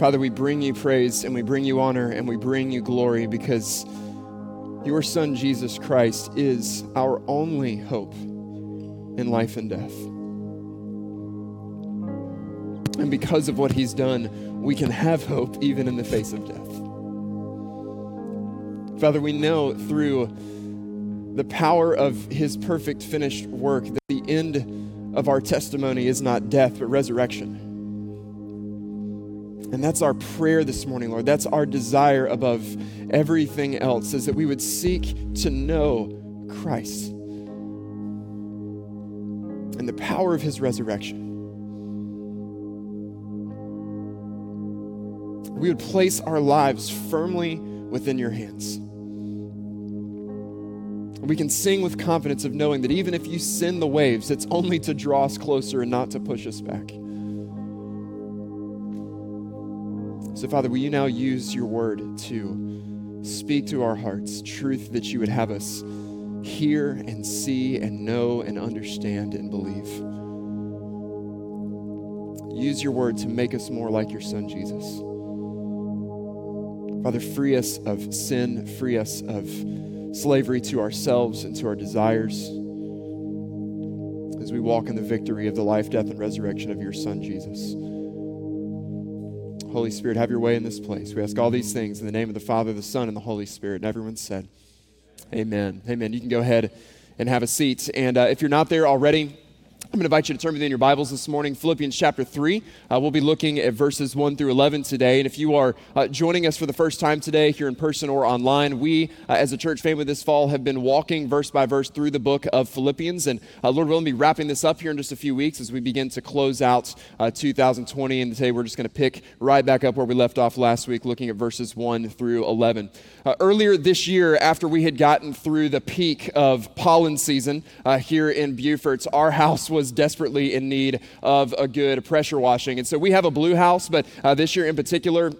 Father, we bring you praise and we bring you honor and we bring you glory because your Son, Jesus Christ, is our only hope in life and death. And because of what he's done, we can have hope even in the face of death. Father, we know through the power of his perfect finished work that the end of our testimony is not death, but resurrection. And that's our prayer this morning, Lord. That's our desire above everything else, is that we would seek to know Christ and the power of his resurrection. We would place our lives firmly within your hands. We can sing with confidence of knowing that even if you send the waves, it's only to draw us closer and not to push us back. So, Father, will you now use your word to speak to our hearts truth that you would have us hear and see and know and understand and believe? Use your word to make us more like your son, Jesus. Father, free us of sin, free us of slavery to ourselves and to our desires as we walk in the victory of the life, death, and resurrection of your Son, Jesus. Holy Spirit, have your way in this place. We ask all these things in the name of the Father, the Son, and the Holy Spirit. And everyone said, Amen. Amen. You can go ahead and have a seat. And uh, if you're not there already, I'm going to invite you to turn within your Bibles this morning, Philippians chapter 3. Uh, we'll be looking at verses 1 through 11 today. And if you are uh, joining us for the first time today, here in person or online, we, uh, as a church family this fall, have been walking verse by verse through the book of Philippians. And uh, Lord willing, be wrapping this up here in just a few weeks as we begin to close out uh, 2020. And today we're just going to pick right back up where we left off last week, looking at verses 1 through 11. Uh, earlier this year, after we had gotten through the peak of pollen season here in Beaufort's, our house was was desperately in need of a good pressure washing. And so we have a blue house, but uh, this year in particular,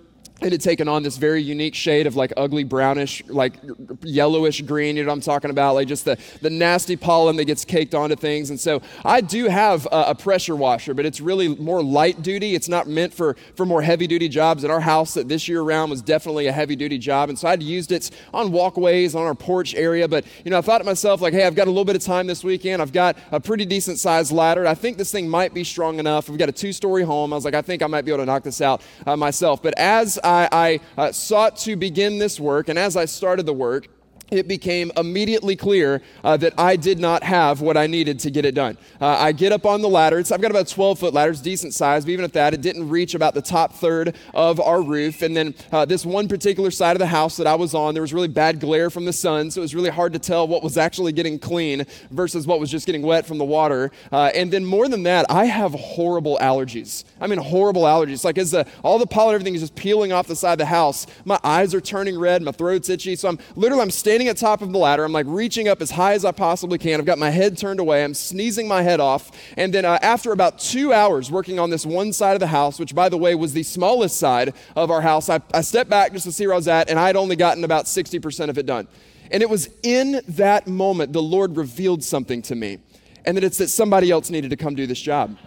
it had taken on this very unique shade of like ugly brownish, like yellowish green. You know what I'm talking about? Like just the, the nasty pollen that gets caked onto things. And so I do have a, a, pressure washer, but it's really more light duty. It's not meant for, for more heavy duty jobs. At our house, that this year around was definitely a heavy duty job. And so I'd used it on walkways, on our porch area. But, you know, I thought to myself, like, hey, I've got a little bit of time this weekend. I've got a pretty decent sized ladder. I think this thing might be strong enough. We've got a two story home. I was like, I think I might be able to knock this out uh, myself. But as I, I uh, sought to begin this work, and as I started the work, it became immediately clear uh, that I did not have what I needed to get it done. Uh, I get up on the ladder. It's, I've got about a 12 foot ladder. It's decent size, but even at that, it didn't reach about the top third of our roof. And then uh, this one particular side of the house that I was on, there was really bad glare from the sun, so it was really hard to tell what was actually getting clean versus what was just getting wet from the water. Uh, and then more than that, I have horrible allergies. I mean, horrible allergies. Like as the, all the pollen, everything is just peeling off the side of the house, my eyes are turning red, my throat's itchy. So I'm literally, I'm standing standing at the top of the ladder. I'm like reaching up as high as I possibly can. I've got my head turned away. I'm sneezing my head off. And then uh, after about two hours working on this one side of the house, which by the way was the smallest side of our house, I, I stepped back just to see where I was at, and I had only gotten about 60% of it done. And it was in that moment the Lord revealed something to me, and that it's that somebody else needed to come do this job.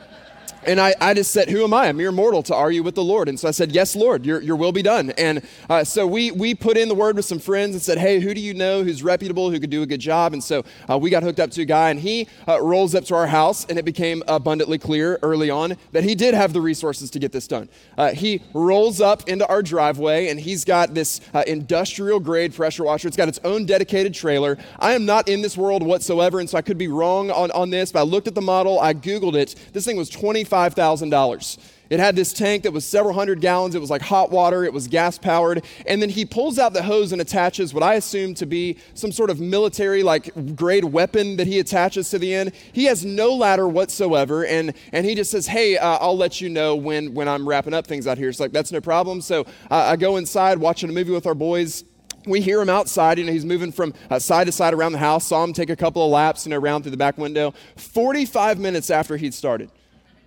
And I, I just said, Who am I? A mere mortal to argue with the Lord. And so I said, Yes, Lord, your, your will be done. And uh, so we, we put in the word with some friends and said, Hey, who do you know who's reputable, who could do a good job? And so uh, we got hooked up to a guy, and he uh, rolls up to our house, and it became abundantly clear early on that he did have the resources to get this done. Uh, he rolls up into our driveway, and he's got this uh, industrial grade pressure washer. It's got its own dedicated trailer. I am not in this world whatsoever, and so I could be wrong on, on this, but I looked at the model, I Googled it. This thing was 25 $25,000. It had this tank that was several hundred gallons. It was like hot water. It was gas powered. And then he pulls out the hose and attaches what I assume to be some sort of military like grade weapon that he attaches to the end. He has no ladder whatsoever. And, and he just says, Hey, uh, I'll let you know when, when I'm wrapping up things out here. It's like, That's no problem. So uh, I go inside watching a movie with our boys we hear him outside. You know, he's moving from uh, side to side around the house. Saw him take a couple of laps, you know, around through the back window. 45 minutes after he'd started,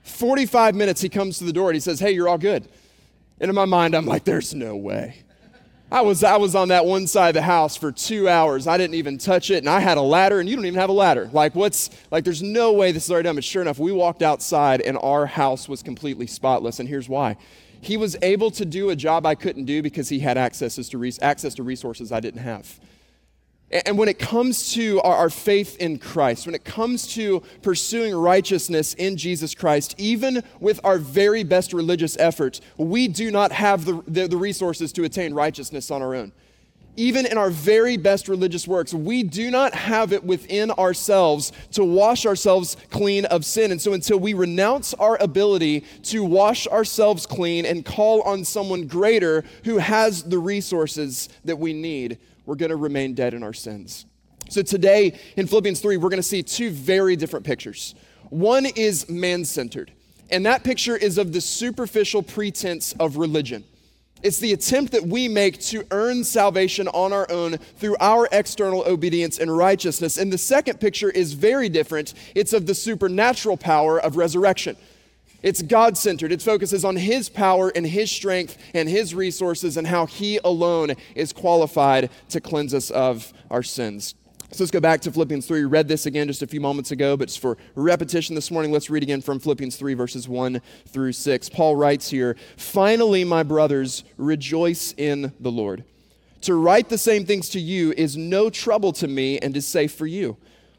45 minutes, he comes to the door and he says, Hey, you're all good. And in my mind, I'm like, There's no way. I was, I was on that one side of the house for two hours. I didn't even touch it, and I had a ladder, and you don't even have a ladder. Like, what's, like, there's no way this is already done. But sure enough, we walked outside, and our house was completely spotless. And here's why he was able to do a job I couldn't do because he had access to, access to resources I didn't have. And when it comes to our, faith in Christ, when it comes to pursuing righteousness in Jesus Christ, even with our very best religious efforts, we do not have the, the, the resources to attain righteousness on our own even in our very best religious works, we do not have it within ourselves to wash ourselves clean of sin. And so, until we renounce our ability to wash ourselves clean and call on someone greater who has the resources that we need, we're going to remain dead in our sins. So, today in Philippians 3, we're going to see two very different pictures. One is man centered, and that picture is of the superficial pretense of religion. It's the attempt that we make to earn salvation on our own through our external obedience and righteousness. And the second picture is very different. It's of the supernatural power of resurrection. It's God centered. It focuses on His power and His strength and His resources and how He alone is qualified to cleanse us of our sins. So let's go back to Philippians 3. We read this again just a few moments ago, but for repetition this morning, let's read again from Philippians 3, verses 1 through 6. Paul writes here Finally, my brothers, rejoice in the Lord. To write the same things to you is no trouble to me and is safe for you.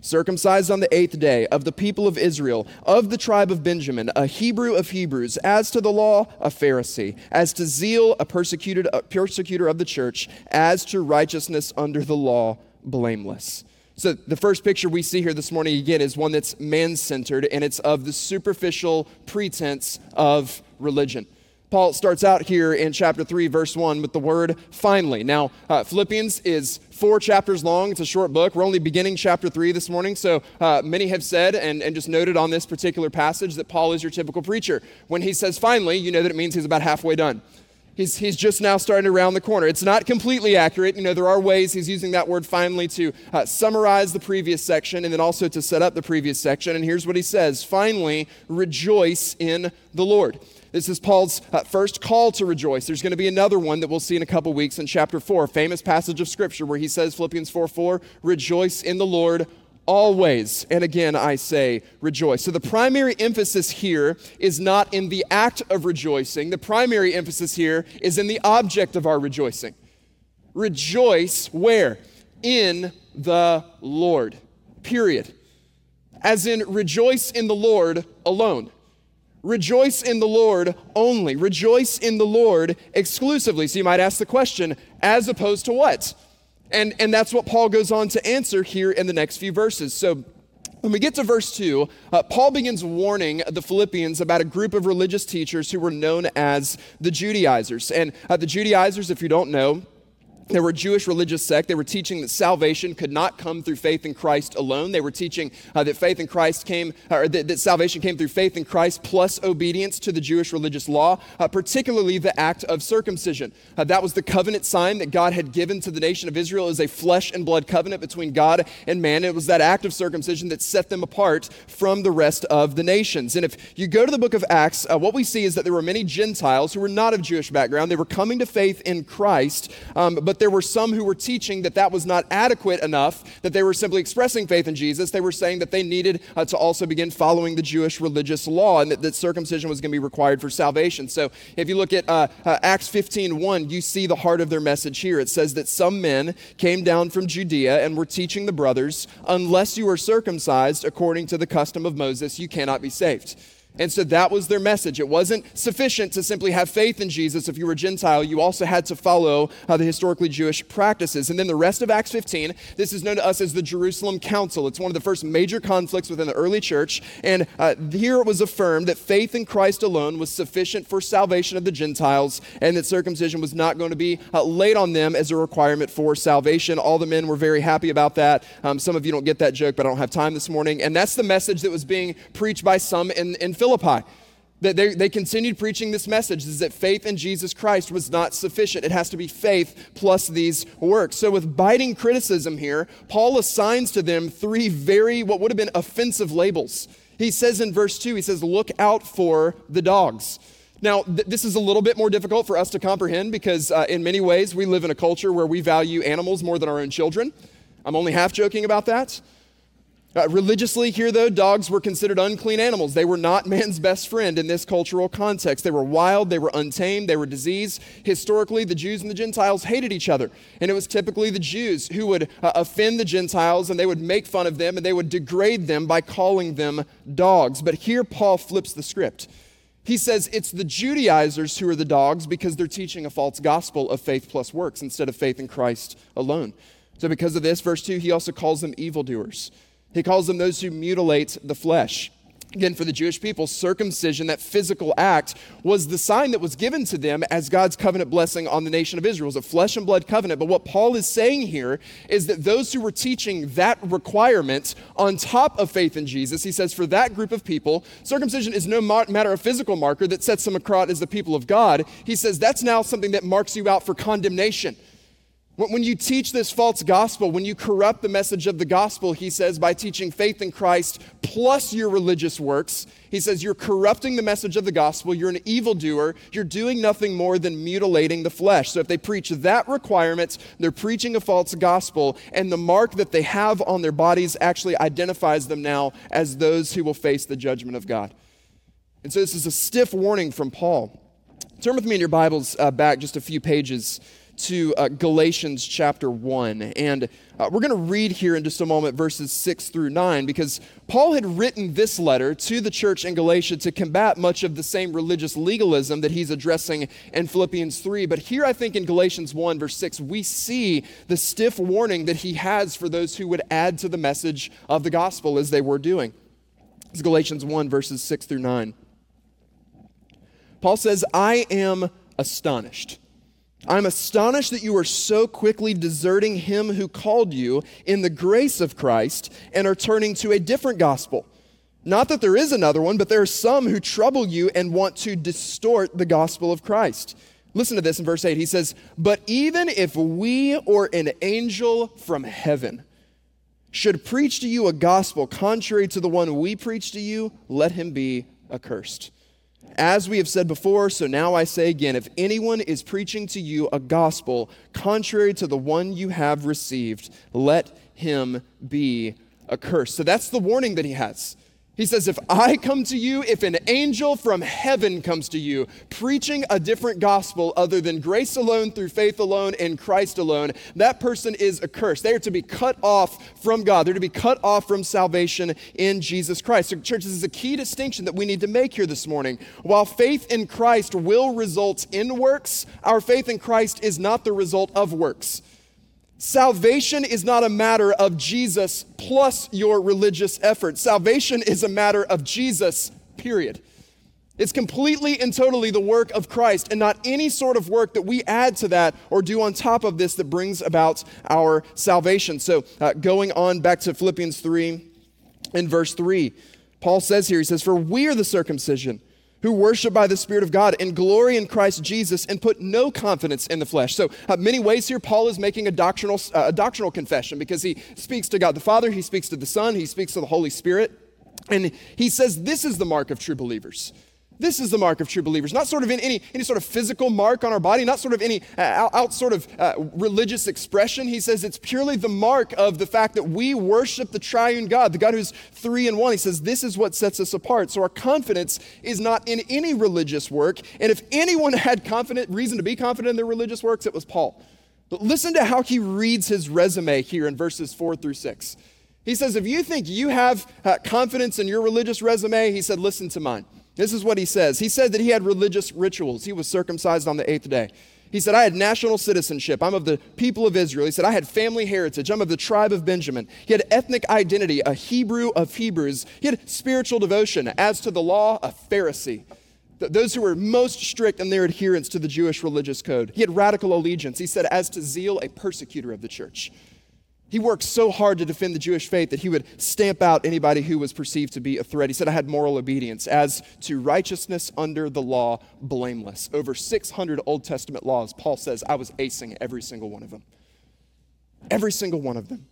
Circumcised on the eighth day, of the people of Israel, of the tribe of Benjamin, a Hebrew of Hebrews, as to the law, a Pharisee, as to zeal, a persecuted, a persecutor of the church, as to righteousness under the law, blameless. So, the first picture we see here this morning, again, is one that's man centered, and it's of the superficial pretense of religion. Paul starts out here in chapter 3, verse 1, with the word finally. Now, uh, Philippians is four chapters long. It's a short book. We're only beginning chapter 3 this morning. So, uh, many have said and, and just noted on this particular passage that Paul is your typical preacher. When he says finally, you know that it means he's about halfway done. He's, he's just now starting to round the corner. It's not completely accurate. You know, there are ways he's using that word finally to uh, summarize the previous section and then also to set up the previous section. And here's what he says Finally, rejoice in the Lord. This is Paul's uh, first call to rejoice. There's going to be another one that we'll see in a couple weeks in chapter 4, a famous passage of scripture where he says, Philippians 4 4, rejoice in the Lord always. And again, I say rejoice. So the primary emphasis here is not in the act of rejoicing, the primary emphasis here is in the object of our rejoicing. Rejoice where? In the Lord. Period. As in, rejoice in the Lord alone. Rejoice in the Lord only. Rejoice in the Lord exclusively. So you might ask the question, as opposed to what? And, and that's what Paul goes on to answer here in the next few verses. So when we get to verse 2, uh, Paul begins warning the Philippians about a group of religious teachers who were known as the Judaizers. And uh, the Judaizers, if you don't know, they were a Jewish religious sect. They were teaching that salvation could not come through faith in Christ alone. They were teaching uh, that faith in Christ came, or that, that, salvation came through faith in Christ plus obedience to the Jewish religious law, uh, particularly the act of circumcision. Uh, that was the covenant sign that God had given to the nation of Israel as a flesh and blood covenant between God and man. It was that act of circumcision that set them apart from the rest of the nations. And if you go to the book of Acts, uh, what we see is that there were many Gentiles who were not of Jewish background. They were coming to faith in Christ, um, but there were some who were teaching that that was not adequate enough, that they were simply expressing faith in Jesus. They were saying that they needed uh, to also begin following the Jewish religious law and that, that circumcision was going to be required for salvation. So if you look at uh, uh, Acts 15 1, you see the heart of their message here. It says that some men came down from Judea and were teaching the brothers, unless you are circumcised according to the custom of Moses, you cannot be saved. And so that was their message. It wasn't sufficient to simply have faith in Jesus if you were Gentile. You also had to follow uh, the historically Jewish practices. And then the rest of Acts 15, this is known to us as the Jerusalem Council. It's one of the first major conflicts within the early church. And uh, here it was affirmed that faith in Christ alone was sufficient for salvation of the Gentiles and that circumcision was not going to be uh, laid on them as a requirement for salvation. All the men were very happy about that. Um, some of you don't get that joke, but I don't have time this morning. And that's the message that was being preached by some in, in Philippi. Philippi. That they, they continued preaching this message is that faith in Jesus Christ was not sufficient. It has to be faith plus these works. So, with biting criticism here, Paul assigns to them three very, what would have been offensive labels. He says in verse 2, he says, Look out for the dogs. Now, th- this is a little bit more difficult for us to comprehend because, uh, in many ways, we live in a culture where we value animals more than our own children. I'm only half joking about that. Uh, religiously, here though, dogs were considered unclean animals. They were not man's best friend in this cultural context. They were wild, they were untamed, they were diseased. Historically, the Jews and the Gentiles hated each other. And it was typically the Jews who would uh, offend the Gentiles and they would make fun of them and they would degrade them by calling them dogs. But here, Paul flips the script. He says it's the Judaizers who are the dogs because they're teaching a false gospel of faith plus works instead of faith in Christ alone. So, because of this, verse 2, he also calls them evildoers. He calls them those who mutilate the flesh. Again, for the Jewish people, circumcision, that physical act, was the sign that was given to them as God's covenant blessing on the nation of Israel. It was a flesh and blood covenant. But what Paul is saying here is that those who were teaching that requirement on top of faith in Jesus, he says, for that group of people, circumcision is no matter of physical marker that sets them apart as the people of God. He says that's now something that marks you out for condemnation. When you teach this false gospel, when you corrupt the message of the gospel, he says, by teaching faith in Christ plus your religious works, he says, you're corrupting the message of the gospel. You're an evildoer. You're doing nothing more than mutilating the flesh. So if they preach that requirement, they're preaching a false gospel, and the mark that they have on their bodies actually identifies them now as those who will face the judgment of God. And so this is a stiff warning from Paul. Turn with me in your Bibles uh, back just a few pages to uh, Galatians chapter 1. And uh, we're going to read here in just a moment verses 6 through 9 because Paul had written this letter to the church in Galatia to combat much of the same religious legalism that he's addressing in Philippians 3. But here, I think in Galatians 1, verse 6, we see the stiff warning that he has for those who would add to the message of the gospel as they were doing. It's Galatians 1, verses 6 through 9. Paul says, I am astonished I'm astonished that you are so quickly deserting him who called you in the grace of Christ and are turning to a different gospel. Not that there is another one, but there are some who trouble you and want to distort the gospel of Christ. Listen to this in verse 8. He says, But even if we or an angel from heaven should preach to you a gospel contrary to the one we preach to you, let him be accursed. As we have said before, so now I say again if anyone is preaching to you a gospel contrary to the one you have received, let him be accursed. So that's the warning that he has. He says, If I come to you, if an angel from heaven comes to you, preaching a different gospel other than grace alone, through faith alone, in Christ alone, that person is accursed. They are to be cut off from God. They're to be cut off from salvation in Jesus Christ. So, church, this is a key distinction that we need to make here this morning. While faith in Christ will result in works, our faith in Christ is not the result of works. Salvation is not a matter of Jesus plus your religious effort. Salvation is a matter of Jesus, period. It's completely and totally the work of Christ and not any sort of work that we add to that or do on top of this that brings about our salvation. So, uh, going on back to Philippians 3 in verse 3, Paul says here, he says, For we are the circumcision who worship by the Spirit of God and glory in Christ Jesus and put no confidence in the flesh. So, uh, many ways here, Paul is making a doctrinal, uh, a doctrinal confession because he speaks to God the Father, he speaks to the Son, he speaks to the Holy Spirit. And he says, This is the mark of true believers. This is the mark of true believers. Not sort of in any, any sort of physical mark on our body, not sort of any uh, out, out, sort of uh, religious expression. He says it's purely the mark of the fact that we worship the triune God, the God who's three in one. He says this is what sets us apart. So our confidence is not in any religious work. And if anyone had confident reason to be confident in their religious works, it was Paul. But listen to how he reads his resume here in verses four through six. He says, if you think you have uh, confidence in your religious resume, he said, listen to mine. This is what he says. He said that he had religious rituals. He was circumcised on the eighth day. He said, I had national citizenship. I'm of the people of Israel. He said, I had family heritage. I'm of the tribe of Benjamin. He had ethnic identity, a Hebrew of Hebrews. He had spiritual devotion. As to the law, a Pharisee. Those who were most strict in their adherence to the Jewish religious code. He had radical allegiance. He said, as to zeal, a persecutor of the church. He worked so hard to defend the Jewish faith that he would stamp out anybody who was perceived to be a threat. He said, I had moral obedience. As to righteousness under the law, blameless. Over 600 Old Testament laws, Paul says, I was acing every single one of them. Every single one of them.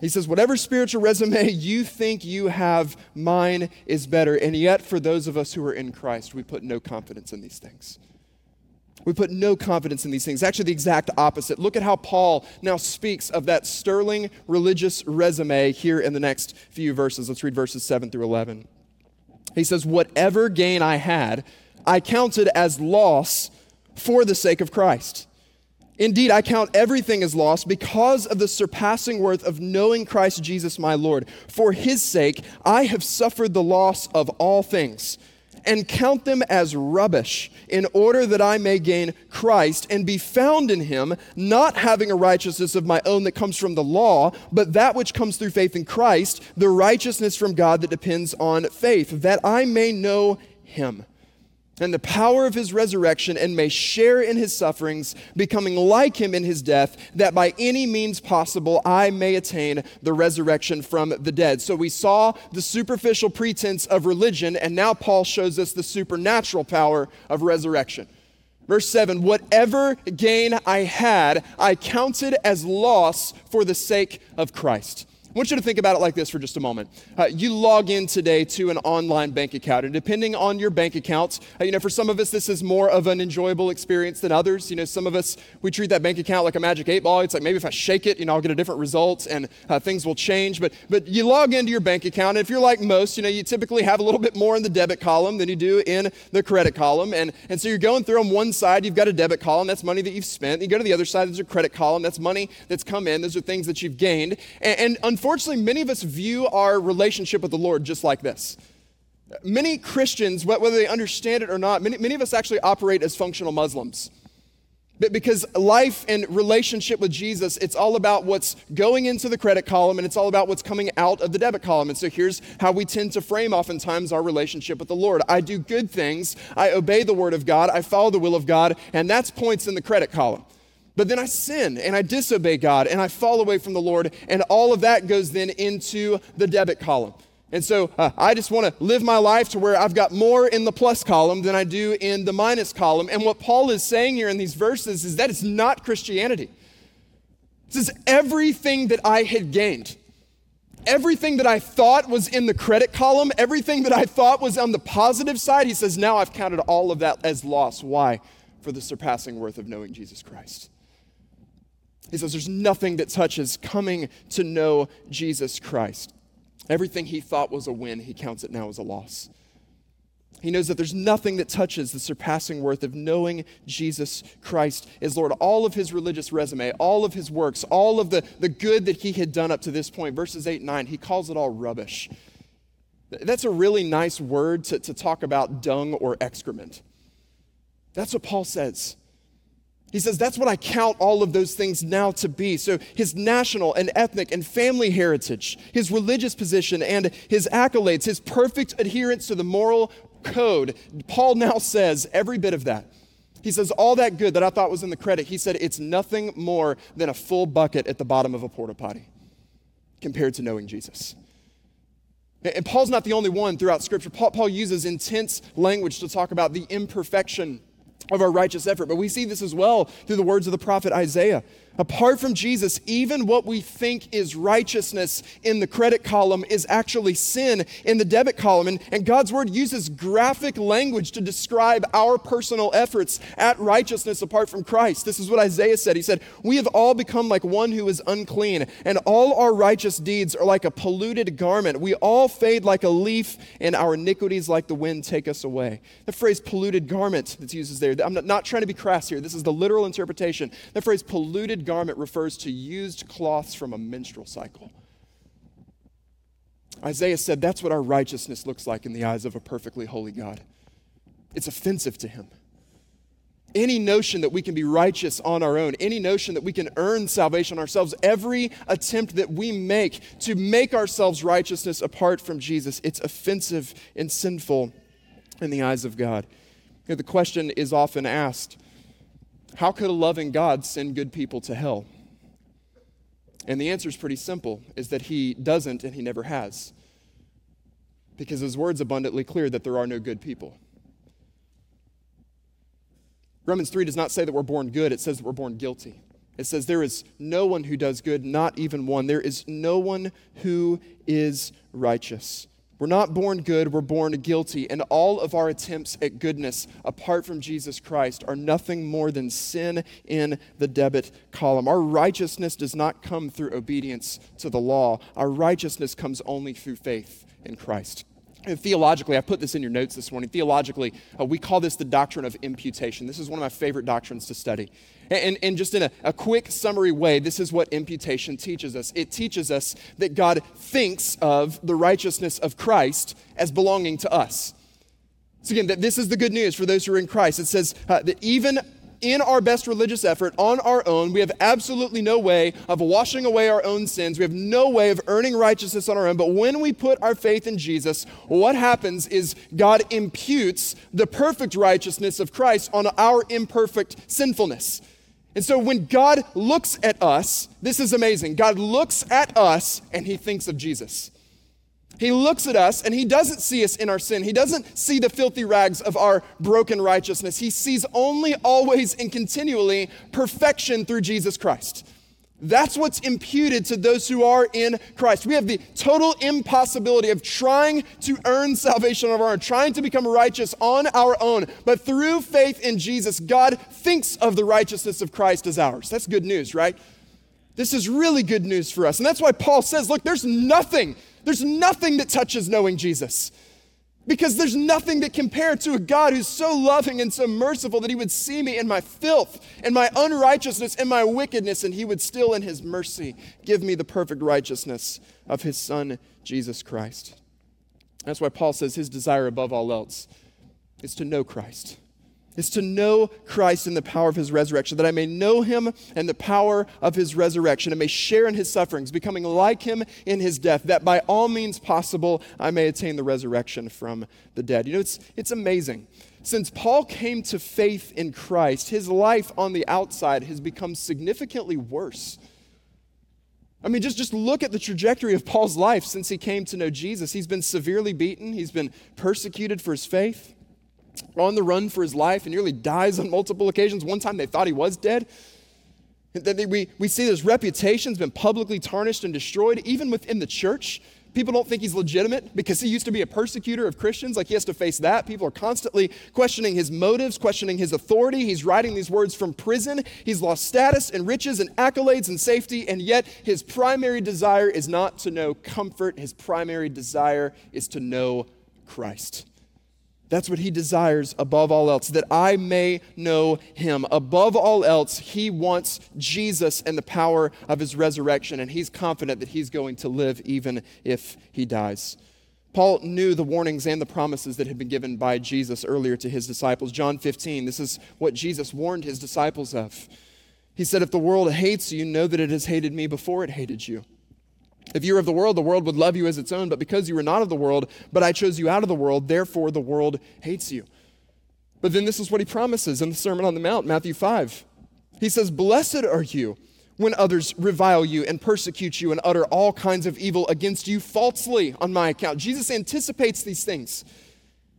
He says, whatever spiritual resume you think you have, mine is better. And yet, for those of us who are in Christ, we put no confidence in these things. We put no confidence in these things. Actually, the exact opposite. Look at how Paul now speaks of that sterling religious resume here in the next few verses. Let's read verses 7 through 11. He says, Whatever gain I had, I counted as loss for the sake of Christ. Indeed, I count everything as loss because of the surpassing worth of knowing Christ Jesus my Lord. For his sake, I have suffered the loss of all things and count them as rubbish in order that I may gain Christ and be found in him, not having a righteousness of my own that comes from the law, but that which comes through faith in Christ, the righteousness from God that depends on faith, that I may know him and the power of his resurrection and may share in his sufferings, becoming like him in his death, that by any means possible I may attain the resurrection from the dead. So we saw the superficial pretense of religion, and now Paul shows us the supernatural power of resurrection. Verse 7 Whatever gain I had, I counted as loss for the sake of Christ. I want you to think about it like this for just a moment. Uh, you log in today to an online bank account, and depending on your bank accounts, uh, you know, for some of us, this is more of an enjoyable experience than others. You know, some of us, we treat that bank account like a magic eight ball. It's like maybe if I shake it, you know, I'll get a different result and uh, things will change. But, but you log into your bank account, and if you're like most, you know, you typically have a little bit more in the debit column than you do in the credit column. And, and so you're going through on one side, you've got a debit column, that's money that you've spent. You go to the other side, there's a credit column, that's money that's come in, those are things that you've gained. and, and unfortunately, many of us view our relationship with the Lord just like this. Many Christians, whether they understand it or not, many, many of us actually operate as functional Muslims. Because life and relationship with Jesus, it's all about what's going into the credit column and it's all about what's coming out of the debit column. And so here's how we tend to frame oftentimes our relationship with the Lord. I do good things, I obey the word of God, I follow the will of God, and that's points in the credit column. But then I sin and I disobey God and I fall away from the Lord, and all of that goes then into the debit column. And so uh, I just want to live my life to where I've got more in the plus column than I do in the minus column. And what Paul is saying here in these verses is that it's not Christianity. This is everything that I had gained. Everything that I thought was in the credit column, everything that I thought was on the positive side, he says, now I've counted all of that as loss. Why? For the surpassing worth of knowing Jesus Christ. He says there's nothing that touches coming to know Jesus Christ. Everything he thought was a win, he counts it now as a loss. He knows that there's nothing that touches the surpassing worth of knowing Jesus Christ as Lord. All of his religious resume, all of his works, all of the, the good that he had done up to this point, verses 8 and 9, he calls it all rubbish. That's a really nice word to, to talk about dung or excrement. That's what Paul says. He says, That's what I count all of those things now to be. So, his national and ethnic and family heritage, his religious position, and his accolades, his perfect adherence to the moral code, Paul now says every bit of that. He says, All that good that I thought was in the credit, he said, it's nothing more than a full bucket at the bottom of a porta potty compared to knowing Jesus. And Paul's not the only one throughout Scripture. Paul, uses intense language to talk about the imperfection of our righteous effort. But we see this as well through the words of the prophet Isaiah. Apart from Jesus, even what we think is righteousness in the credit column is actually sin in the debit column. And, and, God's word uses graphic language to describe our personal efforts at righteousness apart from Christ. This is what Isaiah said. He said, We have all become like one who is unclean, and all our righteous deeds are like a polluted garment. We all fade like a leaf, and our iniquities like the wind take us away. The phrase polluted garment that's used there, I'm not, not trying to be crass here. This is the literal interpretation. The phrase polluted garment refers to used cloths from a menstrual cycle. Isaiah said that's what our righteousness looks like in the eyes of a perfectly holy God. It's offensive to him. Any notion that we can be righteous on our own, any notion that we can earn salvation ourselves, every attempt that we make to make ourselves righteousness apart from Jesus, it's offensive and sinful in the eyes of God. You know, the question is often asked how could a loving God send good people to hell? And the answer is pretty simple is that he doesn't and he never has. Because his word's abundantly clear that there are no good people. Romans 3 does not say that we're born good, it says that we're born guilty. It says, There is no one who does good, not even one. There is no one who is righteous. We're not born good, we're born guilty, and all of our attempts at goodness apart from Jesus Christ are nothing more than sin in the debit column. Our righteousness does not come through obedience to the law, our righteousness comes only through faith in Christ. And theologically, I put this in your notes this morning. Theologically, uh, we call this the doctrine of imputation. This is one of my favorite doctrines to study. And, and just in a, a quick summary way, this is what imputation teaches us it teaches us that God thinks of the righteousness of Christ as belonging to us. So, again, that this is the good news for those who are in Christ. It says uh, that even in our best religious effort on our own. We have absolutely no way of washing away our own sins. We have no way of earning righteousness on our own. But when we put our faith in Jesus, what happens is God imputes the perfect righteousness of Christ on our imperfect sinfulness. And so when God looks at us, this is amazing. God looks at us and he thinks of Jesus. He looks at us and he doesn't see us in our sin. He doesn't see the filthy rags of our broken righteousness. He sees only, always, and continually perfection through Jesus Christ. That's what's imputed to those who are in Christ. We have the total impossibility of trying to earn salvation on our own, trying to become righteous on our own. But through faith in Jesus, God thinks of the righteousness of Christ as ours. That's good news, right? This is really good news for us. And that's why Paul says, look, there's nothing there's nothing that touches knowing Jesus. Because there's nothing that compared to a God who's so loving and so merciful that he would see me in my filth and my unrighteousness and my wickedness, and he would still, in his mercy, give me the perfect righteousness of his Son, Jesus Christ. That's why Paul says his desire above all else is to know Christ is to know Christ in the power of his resurrection, that I may know him and the power of his resurrection, and may share in his sufferings, becoming like him in his death, that by all means possible I may attain the resurrection from the dead. You know, it's, it's amazing. Since Paul came to faith in Christ, his life on the outside has become significantly worse. I mean, just, just look at the trajectory of Paul's life since he came to know Jesus. He's been severely beaten, he's been persecuted for his faith on the run for his life and nearly dies on multiple occasions. One time they thought he was dead. We, we see his reputation's been publicly tarnished and destroyed, even within the church. People don't think he's legitimate because he used to be a persecutor of Christians. Like he has to face that. People are constantly questioning his motives, questioning his authority. He's writing these words from prison. He's lost status and riches and accolades and safety, and yet his primary desire is not to know comfort. His primary desire is to know Christ. That's what he desires above all else, that I may know him. Above all else, he wants Jesus and the power of his resurrection, and he's confident that he's going to live even if he dies. Paul knew the warnings and the promises that had been given by Jesus earlier to his disciples. John 15, this is what Jesus warned his disciples of. He said, If the world hates you, know that it has hated me before it hated you. If you were of the world, the world would love you as its own, but because you were not of the world, but I chose you out of the world, therefore the world hates you. But then this is what he promises in the Sermon on the Mount, Matthew 5. He says, Blessed are you when others revile you and persecute you and utter all kinds of evil against you falsely on my account. Jesus anticipates these things.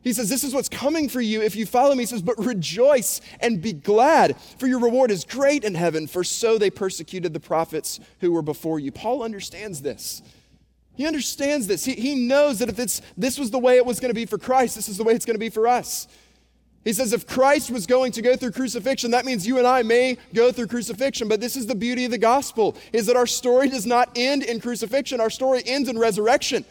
He says, This is what's coming for you if you follow me. He says, But rejoice and be glad, for your reward is great in heaven, for so they persecuted the prophets who were before you. Paul understands this. He understands this. He, he knows that if it's, this was the way it was going to be for Christ, this is the way it's going to be for us. He says, if Christ was going to go through crucifixion, that means you and I may go through crucifixion. But this is the beauty of the gospel, is that our story does not end in crucifixion. Our story ends in resurrection.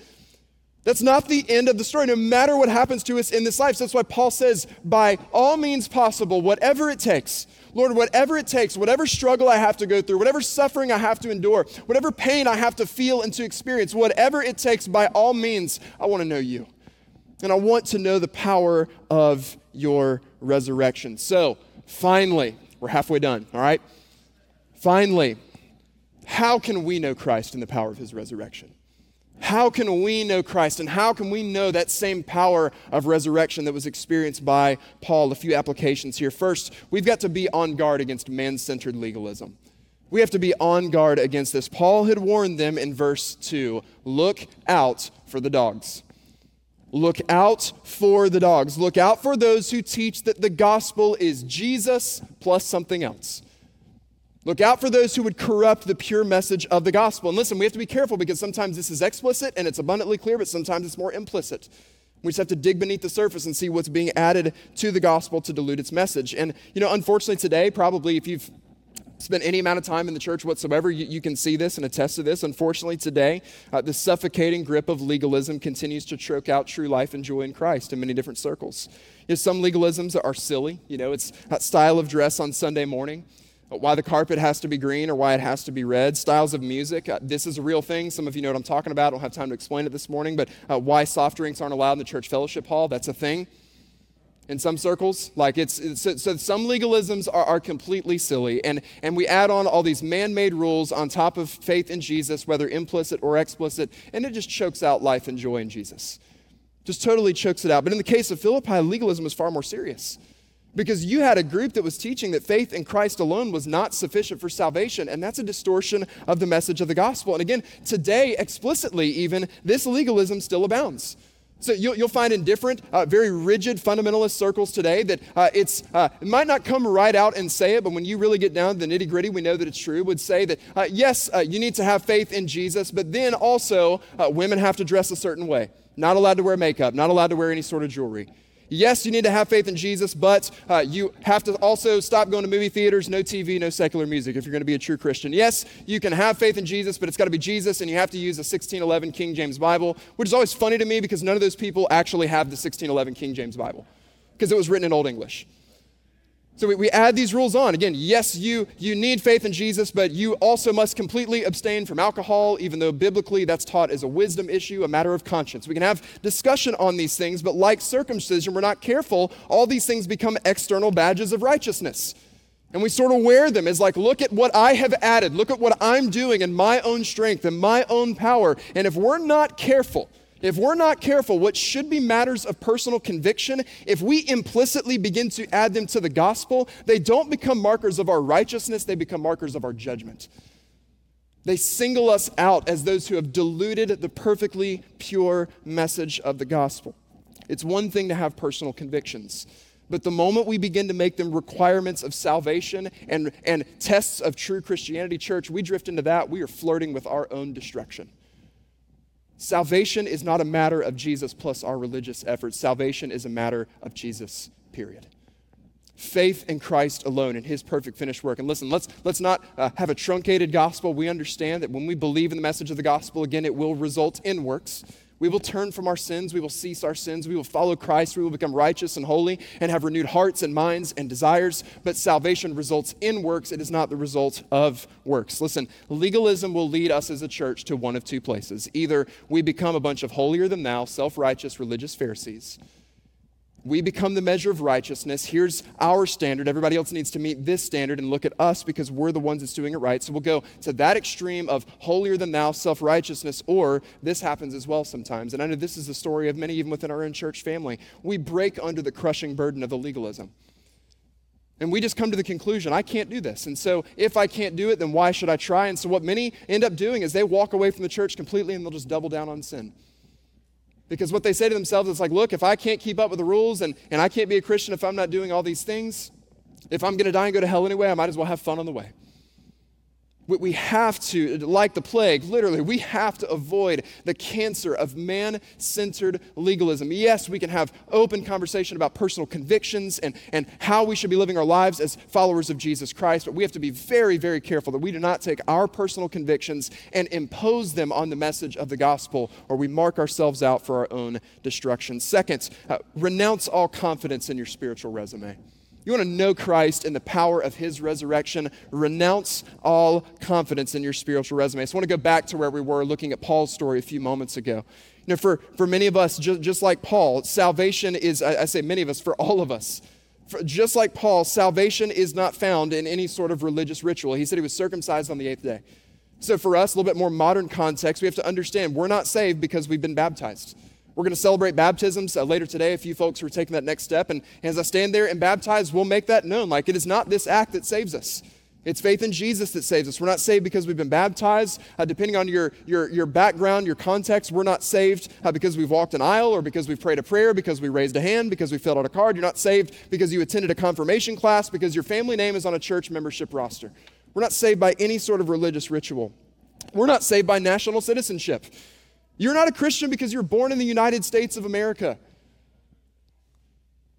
That's not the end of the story, no matter what happens to us in this life. So that's why Paul says, by all means possible, whatever it takes, Lord, whatever it takes, whatever struggle I have to go through, whatever suffering I have to endure, whatever pain I have to feel and to experience, whatever it takes, by all means, I want to know you. And I want to know the power of your resurrection. So, finally, we're halfway done, all right? Finally, how can we know Christ and the power of his resurrection? How can we know Christ and how can we know that same power of resurrection that was experienced by Paul? A few applications here. First, we've got to be on guard against man centered legalism. We have to be on guard against this. Paul had warned them in verse 2 look out for the dogs. Look out for the dogs. Look out for those who teach that the gospel is Jesus plus something else. Look out for those who would corrupt the pure message of the gospel. And listen, we have to be careful because sometimes this is explicit and it's abundantly clear, but sometimes it's more implicit. We just have to dig beneath the surface and see what's being added to the gospel to dilute its message. And, you know, unfortunately today, probably if you've spent any amount of time in the church whatsoever, you, you can see this and attest to this. Unfortunately, today, uh, the suffocating grip of legalism continues to choke out true life and joy in Christ in many different circles. You know, some legalisms are silly. You know, it's that style of dress on Sunday morning why the carpet has to be green or why it has to be red, styles of music. Uh, this is a real thing. Some of you know what I'm talking about. I don't have time to explain it this morning, but uh, why soft drinks aren't allowed in the church fellowship hall, that's a thing in some circles. Like it's, it's so, so, some legalisms are, are completely silly, and, and we add on all these man made rules on top of faith in Jesus, whether implicit or explicit, and it just chokes out life and joy in Jesus. Just totally chokes it out. But in the case of Philippi, legalism is far more serious. Because you had a group that was teaching that faith in Christ alone was not sufficient for salvation, and that's a distortion of the message of the gospel. And again, today, explicitly even, this legalism still abounds. So you'll, you'll find in different, uh, very rigid fundamentalist circles today that uh, it's, uh, it might not come right out and say it, but when you really get down to the nitty gritty, we know that it's true, would say that, uh, yes, uh, you need to have faith in Jesus, but then also uh, women have to dress a certain way. Not allowed to wear makeup, not allowed to wear any sort of jewelry. Yes, you need to have faith in Jesus, but uh, you have to also stop going to movie theaters, no TV, no secular music if you're going to be a true Christian. Yes, you can have faith in Jesus, but it's got to be Jesus, and you have to use a 1611 King James Bible, which is always funny to me because none of those people actually have the 1611 King James Bible because it was written in Old English. So we, we add these rules on. Again, yes, you, you need faith in Jesus, but you also must completely abstain from alcohol, even though biblically that's taught as a wisdom issue, a matter of conscience. We can have discussion on these things, but like circumcision, we're not careful, all these things become external badges of righteousness. And we sort of wear them as like, look at what I have added, look at what I'm doing in my own strength and my own power. And if we're not careful, if we're not careful, what should be matters of personal conviction, if we implicitly begin to add them to the gospel, they don't become markers of our righteousness, they become markers of our judgment. They single us out as those who have diluted the perfectly pure message of the gospel. It's one thing to have personal convictions, but the moment we begin to make them requirements of salvation and, and tests of true Christianity, church, we drift into that, we are flirting with our own destruction. Salvation is not a matter of Jesus plus our religious efforts. Salvation is a matter of Jesus, period. Faith in Christ alone and his perfect finished work. And listen, let's, let's not uh, have a truncated gospel. We understand that when we believe in the message of the gospel, again, it will result in works. We will turn from our sins. We will cease our sins. We will follow Christ. We will become righteous and holy and have renewed hearts and minds and desires. But salvation results in works. It is not the result of works. Listen, legalism will lead us as a church to one of two places. Either we become a bunch of holier than thou, self righteous religious Pharisees we become the measure of righteousness. Here's our standard. Everybody else needs to meet this standard and look at us because we're the ones that's doing it right. So we'll go to that extreme of holier than thou self righteousness, or this happens as well sometimes. And I know this is the story of many, even within our own church family. We break under the crushing burden of the legalism. And we just come to the conclusion, I can't do this. And so if I can't do it, then why should I try? And so what many end up doing is they walk away from the church completely and they'll just double down on sin. Because what they say to themselves is like, look, if I can't keep up with the rules and, and I can't be a Christian if I'm not doing all these things, if I'm going to die and go to hell anyway, I might as well have fun on the way. We have to, like the plague, literally, we have to avoid the cancer of man centered legalism. Yes, we can have open conversation about personal convictions and, and how we should be living our lives as followers of Jesus Christ, but we have to be very, very careful that we do not take our personal convictions and impose them on the message of the gospel, or we mark ourselves out for our own destruction. Second, uh, renounce all confidence in your spiritual resume. You want to know Christ and the power of his resurrection, renounce all confidence in your spiritual resume. So I want to go back to where we were looking at Paul's story a few moments ago. You know, for, for many of us, just, just like Paul, salvation is, I, I say many of us, for all of us, for, just like Paul, salvation is not found in any sort of religious ritual. He said he was circumcised on the eighth day. So for us, a little bit more modern context, we have to understand we're not saved because we've been baptized. We're going to celebrate baptisms uh, later today. A few folks who are taking that next step. And as I stand there and baptize, we'll make that known. Like it is not this act that saves us. It's faith in Jesus that saves us. We're not saved because we've been baptized. Uh, depending on your, your, your background, your context, we're not saved uh, because we've walked an aisle or because we've prayed a prayer, because we raised a hand, because we filled out a card. You're not saved because you attended a confirmation class, because your family name is on a church membership roster. We're not saved by any sort of religious ritual. We're not saved by national citizenship. You're not a Christian because you're born in the United States of America.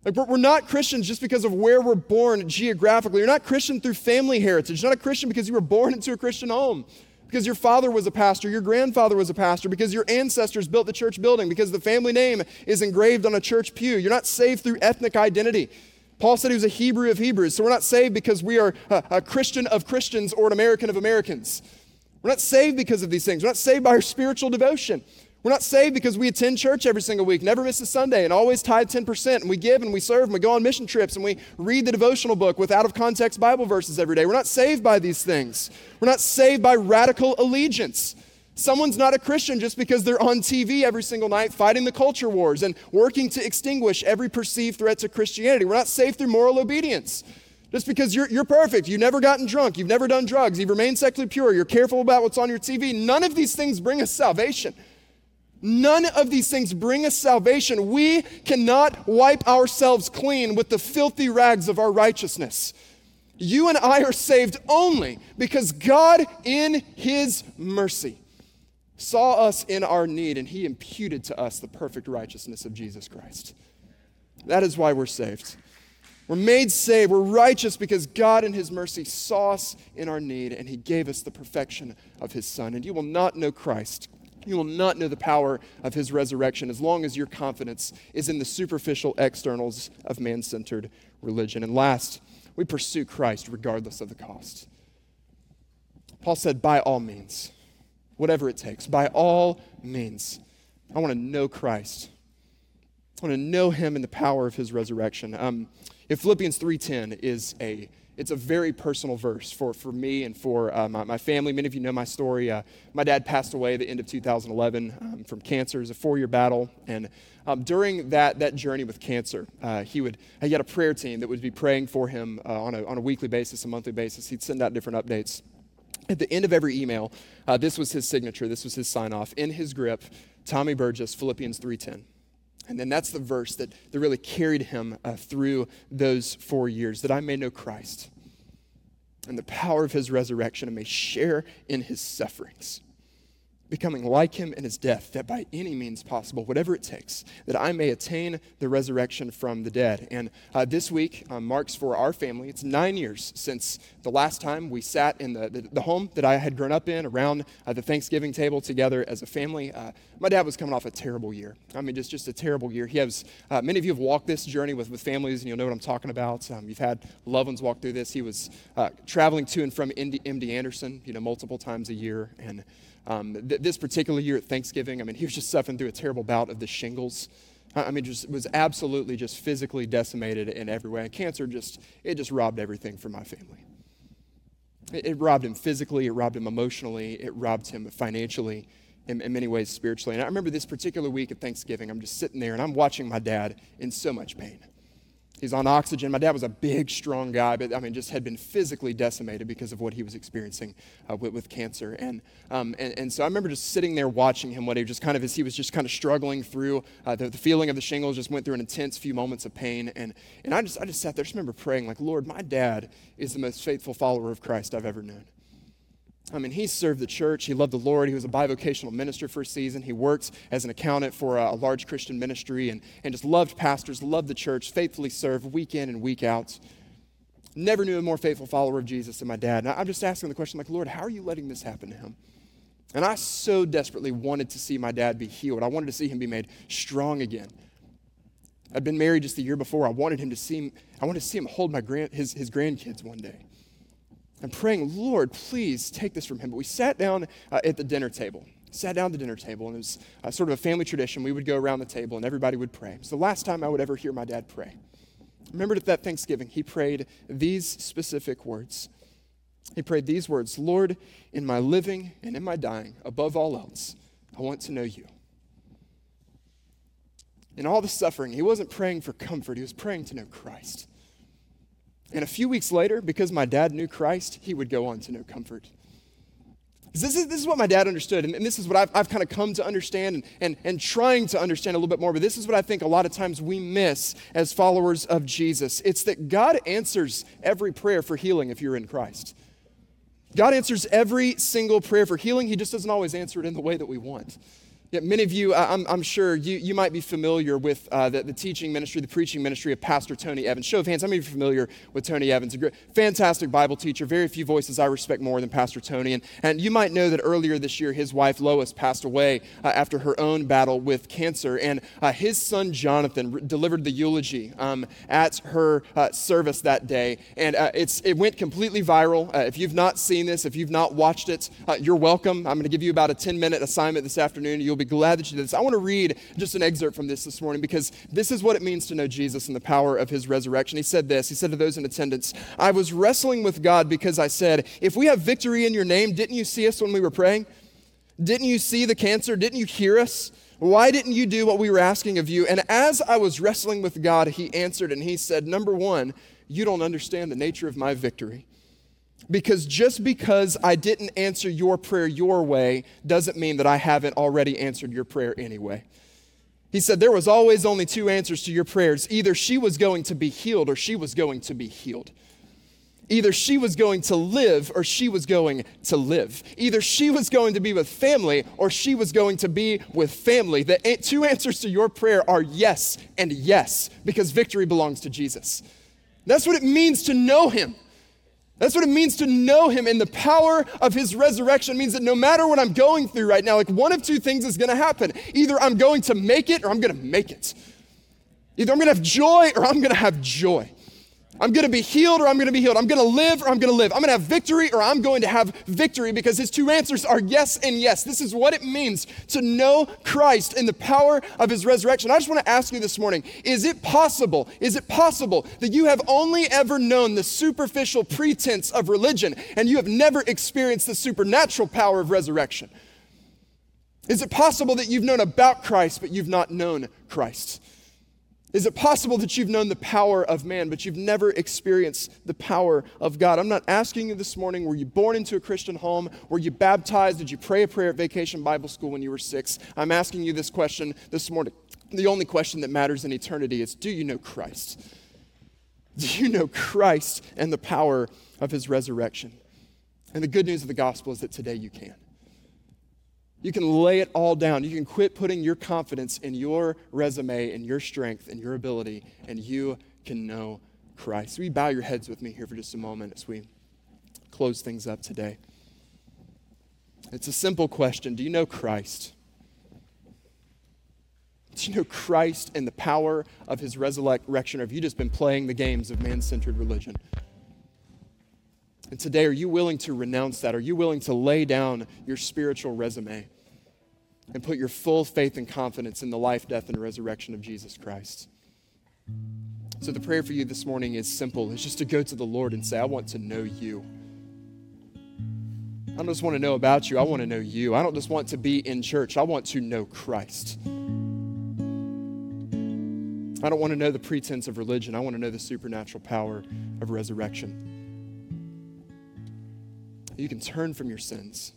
Like we're, not Christians just because of where we're born geographically. You're not Christian through family heritage. You're not a Christian because you were born into a Christian home, because your father was a pastor, your grandfather was a pastor, because your ancestors built the church building, because the family name is engraved on a church pew. You're not saved through ethnic identity. Paul said he was a Hebrew of Hebrews. So we're not saved because we are a, a Christian of Christians or an American of Americans. We're not saved because of these things. We're not saved by our spiritual devotion. We're not saved because we attend church every single week, never miss a Sunday, and always tithe 10%, and we give and we serve and we go on mission trips and we read the devotional book with out of context Bible verses every day. We're not saved by these things. We're not saved by radical allegiance. Someone's not a Christian just because they're on TV every single night fighting the culture wars and working to extinguish every perceived threat to Christianity. We're not saved through moral obedience. Just because you're, you're perfect, you've never gotten drunk, you've never done drugs, you've remained sexually pure, you're careful about what's on your TV, none of these things bring us salvation. None of these things bring us salvation. We cannot wipe ourselves clean with the filthy rags of our righteousness. You and I are saved only because God, in His mercy, saw us in our need and He imputed to us the perfect righteousness of Jesus Christ. That is why we're saved. We're made saved. We're righteous because God, in His mercy, saw us in our need and He gave us the perfection of His Son. And you will not know Christ you will not know the power of his resurrection as long as your confidence is in the superficial externals of man centered religion. And last, we pursue Christ regardless of the cost. Paul said, by all means, whatever it takes, by all means, I want to know Christ. I want to know him and the power of his resurrection. Um, if Philippians 3.10 is a it's a very personal verse for, for me and for uh, my, my, family. Many of you know my story. Uh, my dad passed away at the end of 2011 um, from cancer. It was a four year battle. And um, during that, that journey with cancer, uh, he, would, he had a prayer team that would be praying for him uh, on, a, on a weekly basis, a monthly basis. He'd send out different updates. At the end of every email, uh, this was his signature, this was his sign off. In his grip, Tommy Burgess, Philippians 3:10. And then that's the verse that, that really carried him uh, through those four years that I may know Christ and the power of his resurrection and may share in his sufferings becoming like him in his death, that by any means possible, whatever it takes, that I may attain the resurrection from the dead. And uh, this week um, marks for our family, it's nine years since the last time we sat in the, the, the home that I had grown up in around uh, the Thanksgiving table together as a family. Uh, my dad was coming off a terrible year. I mean, just, just a terrible year. He has, uh, many of you have walked this journey with, with families, and you'll know what I'm talking about. Um, you've had loved ones walk through this. He was uh, traveling to and from MD, MD Anderson, you know, multiple times a year. And um, th- this particular year at Thanksgiving, I mean, he was just suffering through a terrible bout of the shingles. I mean, just was absolutely just physically decimated in every way. And cancer just it just robbed everything from my family. It, it robbed him physically, it robbed him emotionally, it robbed him financially, in, in many ways spiritually. And I remember this particular week at Thanksgiving, I'm just sitting there and I'm watching my dad in so much pain. He's on oxygen. My dad was a big, strong guy, but I mean, just had been physically decimated because of what he was experiencing uh, with, with, cancer. And, um, and, and, so I remember just sitting there watching him when he just kind of, as he was just kind of struggling through uh, the, the, feeling of the shingles, just went through an intense few moments of pain. And, and I, just, I just sat there, just remember praying, like, Lord, my dad is the most faithful follower of Christ I've ever known. I mean, he served the church. He loved the Lord. He was a bivocational minister for a season. He worked as an accountant for a, a, large Christian ministry and, and just loved pastors, loved the church, faithfully served week in and week out. Never knew a more faithful follower of Jesus than my dad. And I'm just asking the question, like, Lord, how are you letting this happen to him? And I so desperately wanted to see my dad be healed. I wanted to see him be made strong again. I'd been married just the year before. I wanted him to see I wanted to see him hold my grand, his, his grandkids one day and praying, Lord, please take this from him. But we sat down uh, at the dinner table. Sat down at the dinner table, and it was uh, sort of a family tradition. We would go around the table, and everybody would pray. It's the last time I would ever hear my dad pray. Remember at that Thanksgiving, he prayed these specific words. He prayed these words Lord, in my living and in my dying, above all else, I want to know you. In all the suffering, he wasn't praying for comfort, he was praying to know Christ. And a few weeks later, because my dad knew Christ, he would go on to know comfort. This is, this is what my dad understood, and, and this is what I've, I've kind of come to understand and, and, and trying to understand a little bit more. But this is what I think a lot of times we miss as followers of Jesus it's that God answers every prayer for healing if you're in Christ. God answers every single prayer for healing. He just doesn't always answer it in the way that we want. Yeah, many of you, I'm, I'm sure, you, you might be familiar with uh, the, the, teaching ministry, the preaching ministry of Pastor Tony Evans. Show of hands, how many of you are familiar with Tony Evans? A great, fantastic Bible teacher. Very few voices I respect more than Pastor Tony. And, and you might know that earlier this year, his wife Lois passed away uh, after her own battle with cancer. And uh, his son Jonathan re- delivered the eulogy um, at her uh, service that day. And uh, it's, it went completely viral. Uh, if you've not seen this, if you've not watched it, you're welcome. I'm going to give you about a 10 minute assignment this afternoon. You'll be be glad that you did this. I want to read just an excerpt from this this morning because this is what it means to know Jesus and the power of his resurrection. He said this He said to those in attendance, I was wrestling with God because I said, If we have victory in your name, didn't you see us when we were praying? Didn't you see the cancer? Didn't you hear us? Why didn't you do what we were asking of you? And as I was wrestling with God, he answered and he said, Number one, you don't understand the nature of my victory. Because just because I didn't answer your prayer your way doesn't mean that I haven't already answered your prayer anyway. He said there was always only two answers to your prayers. Either she was going to be healed or she was going to be healed. Either she was going to live or she was going to live. Either she was going to be with family or she was going to be with family. The two answers to your prayer are yes and yes because victory belongs to Jesus. That's what it means to know him. That's what it means to know him and the power of his resurrection means that no matter what I'm going through right now, like one of two things is going to happen. Either I'm going to make it or I'm going to make it. Either I'm going to have joy or I'm going to have joy. I'm going to be healed or I'm going to be healed. I'm going to live or I'm going to live. I'm going to have victory or I'm going to have victory because his two answers are yes and yes. This is what it means to know Christ and the power of his resurrection. I just want to ask you this morning is it possible, is it possible that you have only ever known the superficial pretense of religion and you have never experienced the supernatural power of resurrection? Is it possible that you've known about Christ but you've not known Christ? Is it possible that you've known the power of man, but you've never experienced the power of God? I'm not asking you this morning, were you born into a Christian home? Were you baptized? Did you pray a prayer at Vacation Bible School when you were six? I'm asking you this question this morning. The only question that matters in eternity is do you know Christ? Do you know Christ and the power of his resurrection? And the good news of the gospel is that today you can. You can lay it all down. You can quit putting your confidence in your resume and your strength and your ability, and you can know Christ. Will you bow your heads with me here for just a moment as we close things up today? It's a simple question Do you know Christ? Do you know Christ and the power of his resurrection, or have you just been playing the games of man centered religion? And today, are you willing to renounce that? Are you willing to lay down your spiritual resume and put your full faith and confidence in the life, death, and resurrection of Jesus Christ? So, the prayer for you this morning is simple it's just to go to the Lord and say, I want to know you. I don't just want to know about you, I want to know you. I don't just want to be in church, I want to know Christ. I don't want to know the pretense of religion, I want to know the supernatural power of resurrection. You can turn from your sins.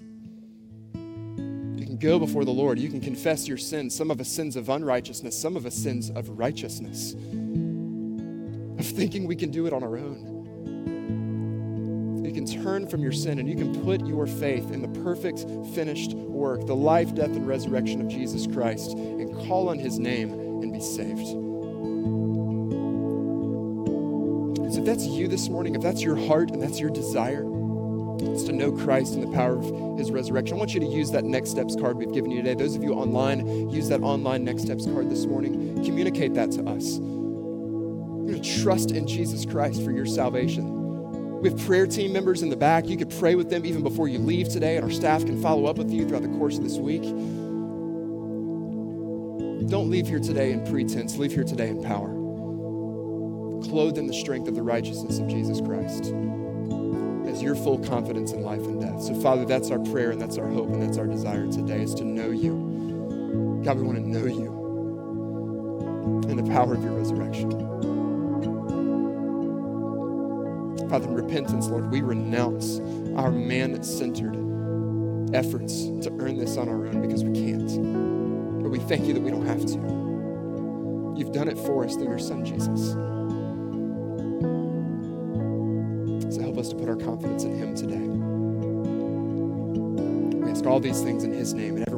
You can go before the Lord. You can confess your sins. Some of us sins of unrighteousness, some of us sins of righteousness, of thinking we can do it on our own. You can turn from your sin and you can put your faith in the perfect, finished work, the life, death, and resurrection of Jesus Christ, and call on his name and be saved. So if that's you this morning, if that's your heart and that's your desire, it's to know Christ and the power of his resurrection. I want you to use that Next Steps card we've given you today. Those of you online, use that online Next Steps card this morning. Communicate that to us. You're to trust in Jesus Christ for your salvation. We have prayer team members in the back. You could pray with them even before you leave today, and our staff can follow up with you throughout the course of this week. Don't leave here today in pretense, leave here today in power. Clothed in the strength of the righteousness of Jesus Christ is your full confidence in life and death. So, Father, that's our prayer and that's our hope and that's our desire today is to know you. God, we want to know you and the power of your resurrection. Father, in repentance, Lord, we renounce our man centered efforts to earn this on our own because we can't. But we thank you that we don't have to. You've done it for us through your Son, Jesus. All these things in his name. And Amen.